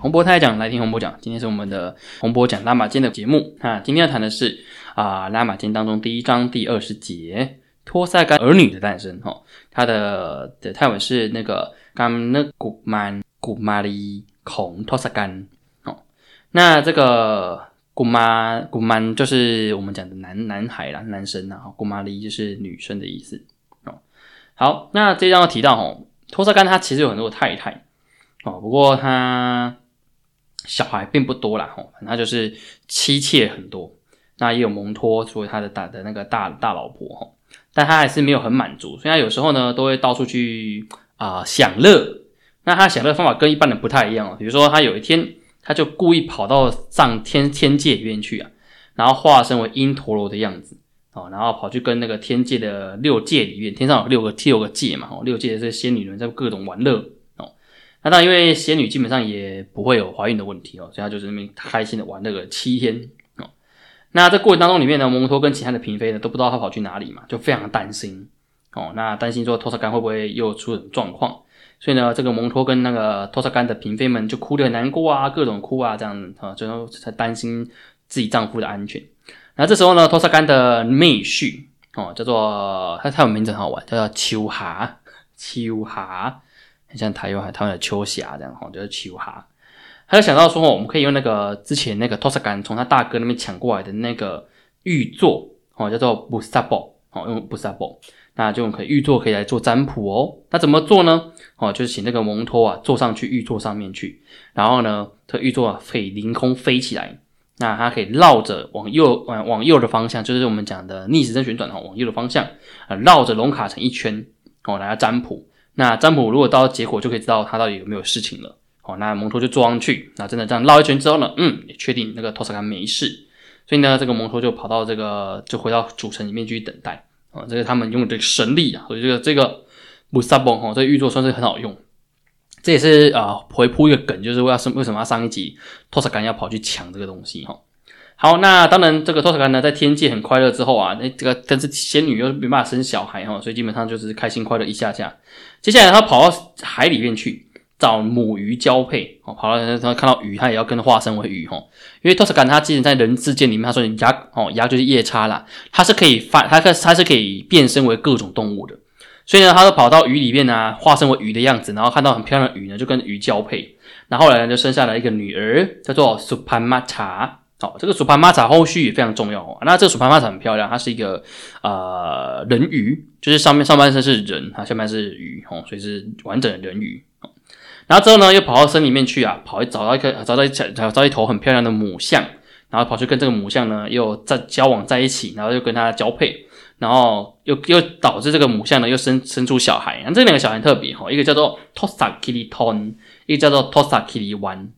洪博太太讲，来听洪博讲。今天是我们的洪博讲拉玛间的节目啊。今天要谈的是啊拉玛间当中第一章第二十节托萨干儿女的诞生哈。它的的泰文是那个甘那古曼古玛丽孔托萨干哦。那这个古玛古曼就是我们讲的男男孩啦，男生呐。古玛丽就是女生的意思哦。好，那这章要提到哦，托萨干他其实有很多太太。哦，不过他小孩并不多啦，吼，他就是妻妾很多，那也有蒙托作为他的大的那个大大老婆，吼，但他还是没有很满足，所以他有时候呢都会到处去啊享乐。那他享乐方法跟一般人不太一样哦，比如说他有一天他就故意跑到上天天界里面去啊，然后化身为因陀罗的样子，哦，然后跑去跟那个天界的六界里面，天上有六个六个界嘛，哦，六界的这些仙女们在各种玩乐。那当然，因为仙女基本上也不会有怀孕的问题哦，所以她就是那边开心的玩那个七天哦。那在过程当中里面呢，蒙托跟其他的嫔妃呢都不知道他跑去哪里嘛，就非常担心哦。那担心说托萨干会不会又出什么状况？所以呢，这个蒙托跟那个托萨干的嫔妃们就哭得很难过啊，各种哭啊，这样啊，最后才担心自己丈夫的安全。那这时候呢，托萨干的妹婿哦，叫做他他有名字很好玩，叫做秋哈秋哈。像台湾还台湾的秋霞这样哈，就是秋哈，他就想到说，我们可以用那个之前那个托萨干从他大哥那边抢过来的那个玉座哦，叫做布萨宝哦，用布萨宝，那就可以玉座可以来做占卜哦。那怎么做呢？哦，就是请那个蒙托啊坐上去玉座上面去，然后呢，这玉座啊可以凌空飞起来，那它可以绕着往右往往右的方向，就是我们讲的逆时针旋转哈，往右的方向啊绕着龙卡成一圈哦，来占卜。那占卜如果到结果就可以知道他到底有没有事情了。好，那蒙托就坐上去，那真的这样绕一圈之后呢，嗯，也确定那个托萨干没事，所以呢，这个蒙托就跑到这个就回到主城里面去等待。啊，这个他们用这个神力啊，所以这个这个布萨崩哈，这个玉座算是很好用。这也是啊回铺一个梗，就是为什为什么要上一集托萨干要跑去抢这个东西哈。好，那当然，这个托斯卡呢，在天界很快乐之后啊，那这个但是仙女又没办法生小孩哈，所以基本上就是开心快乐一下下。接下来他跑到海里面去找母鱼交配哦，跑到他看到鱼，他也要跟化身为鱼哈。因为托斯卡他之前在人世间里面，他说牙哦牙就是夜叉啦，他是可以发，他可他是可以变身为各种动物的。所以呢，他就跑到鱼里面呢，化身为鱼的样子，然后看到很漂亮的鱼呢，就跟鱼交配。然后来呢，就生下了一个女儿，叫做苏潘玛查。好，这个鼠盘玛茶后续也非常重要哦。那这个鼠盘玛茶很漂亮，它是一个呃人鱼，就是上面上半身是人，它下面是鱼哦，所以是完整的人鱼。然后之后呢，又跑到森里面去啊，跑找到一个找到一找找到一头很漂亮的母象，然后跑去跟这个母象呢又在交往在一起，然后又跟它交配，然后又又导致这个母象呢又生生出小孩。那这两个小孩特别哈，一个叫做 Tosakiiton，一个叫做 Tosa Kili One。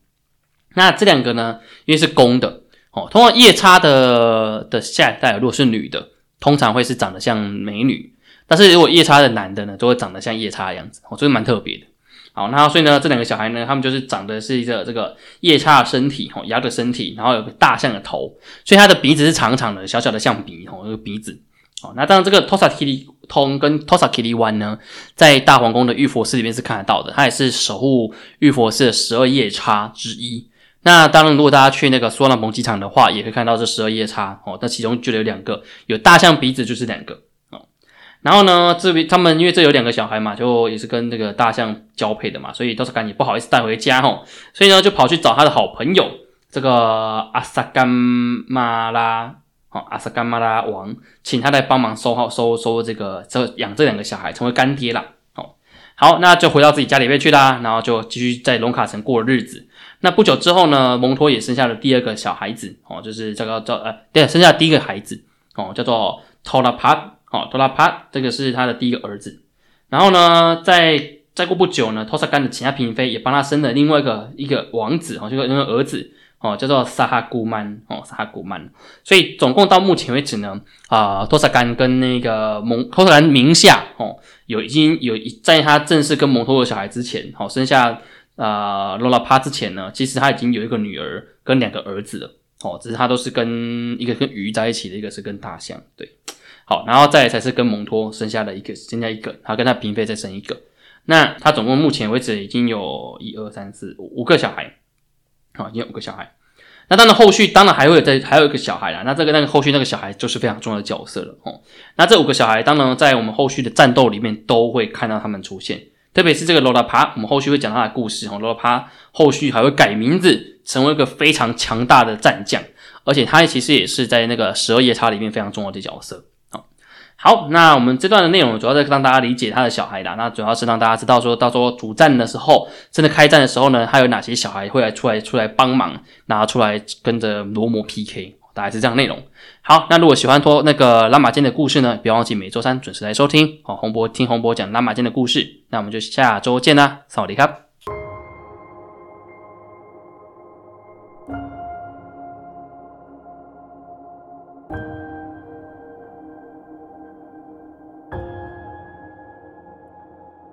那这两个呢，因为是公的。哦，通常夜叉的的下一代如果是女的，通常会是长得像美女；但是如果夜叉的男的呢，都会长得像夜叉的样子，哦，这个蛮特别的。好，那所以呢，这两个小孩呢，他们就是长得是一个这个夜叉的身体，哦，鸭的身体，然后有个大象的头，所以它的鼻子是长长的，小小的象鼻，哦，这个鼻子。哦，那当然这个 Tosaki 通跟 Tosa Kili One 呢，在大皇宫的玉佛寺里面是看得到的，它也是守护玉佛寺的十二夜叉之一。那当然，如果大家去那个苏拉蒙机场的话，也会看到这十二夜叉哦。那其中就有两个有大象鼻子，就是两个哦。然后呢，这边他们因为这有两个小孩嘛，就也是跟这个大象交配的嘛，所以都是赶紧不好意思带回家哦。所以呢，就跑去找他的好朋友这个阿萨甘马拉哦，阿萨甘马拉王，请他来帮忙收好收收这个这养这两个小孩，成为干爹啦。哦。好，那就回到自己家里面去啦，然后就继续在龙卡城过日子。那不久之后呢，蒙托也生下了第二个小孩子哦，就是这个叫呃，对，生下第一个孩子哦，叫做托拉帕哦，托拉帕，这个是他的第一个儿子。然后呢，在再过不久呢，托萨干的其他嫔妃也帮他生了另外一个一个王子哦，就是那个儿子哦，叫做萨哈古曼哦，萨哈古曼。所以总共到目前为止呢，啊，托萨干跟那个蒙托萨干名下哦，有已经有在他正式跟蒙托的小孩之前，好生下。啊，罗拉帕之前呢，其实他已经有一个女儿跟两个儿子了，哦，只是他都是跟一个跟鱼在一起的，一个是跟大象，对，好，然后再才是跟蒙托生下了一个，生下一个，他跟他嫔妃再生一个，那他总共目前为止已经有一二三四五五个小孩，好，已经有五个小孩。那当然后续当然还会有在还有一个小孩啦。那这个那个后续那个小孩就是非常重要的角色了哦。那这五个小孩当然在我们后续的战斗里面都会看到他们出现，特别是这个罗拉帕，我们后续会讲他的故事哦。罗拉帕后续还会改名字，成为一个非常强大的战将，而且他其实也是在那个十二夜叉里面非常重要的角色。好，那我们这段的内容主要是让大家理解他的小孩啦。那主要是让大家知道，说到时候主战的时候，真的开战的时候呢，他有哪些小孩会来出来出来帮忙，拿出来跟着罗摩 PK，大概是这样内容。好，那如果喜欢托那个拉马坚的故事呢，不要忘记每周三准时来收听。好，洪博听洪博讲拉马坚的故事，那我们就下周见啦，สวัส。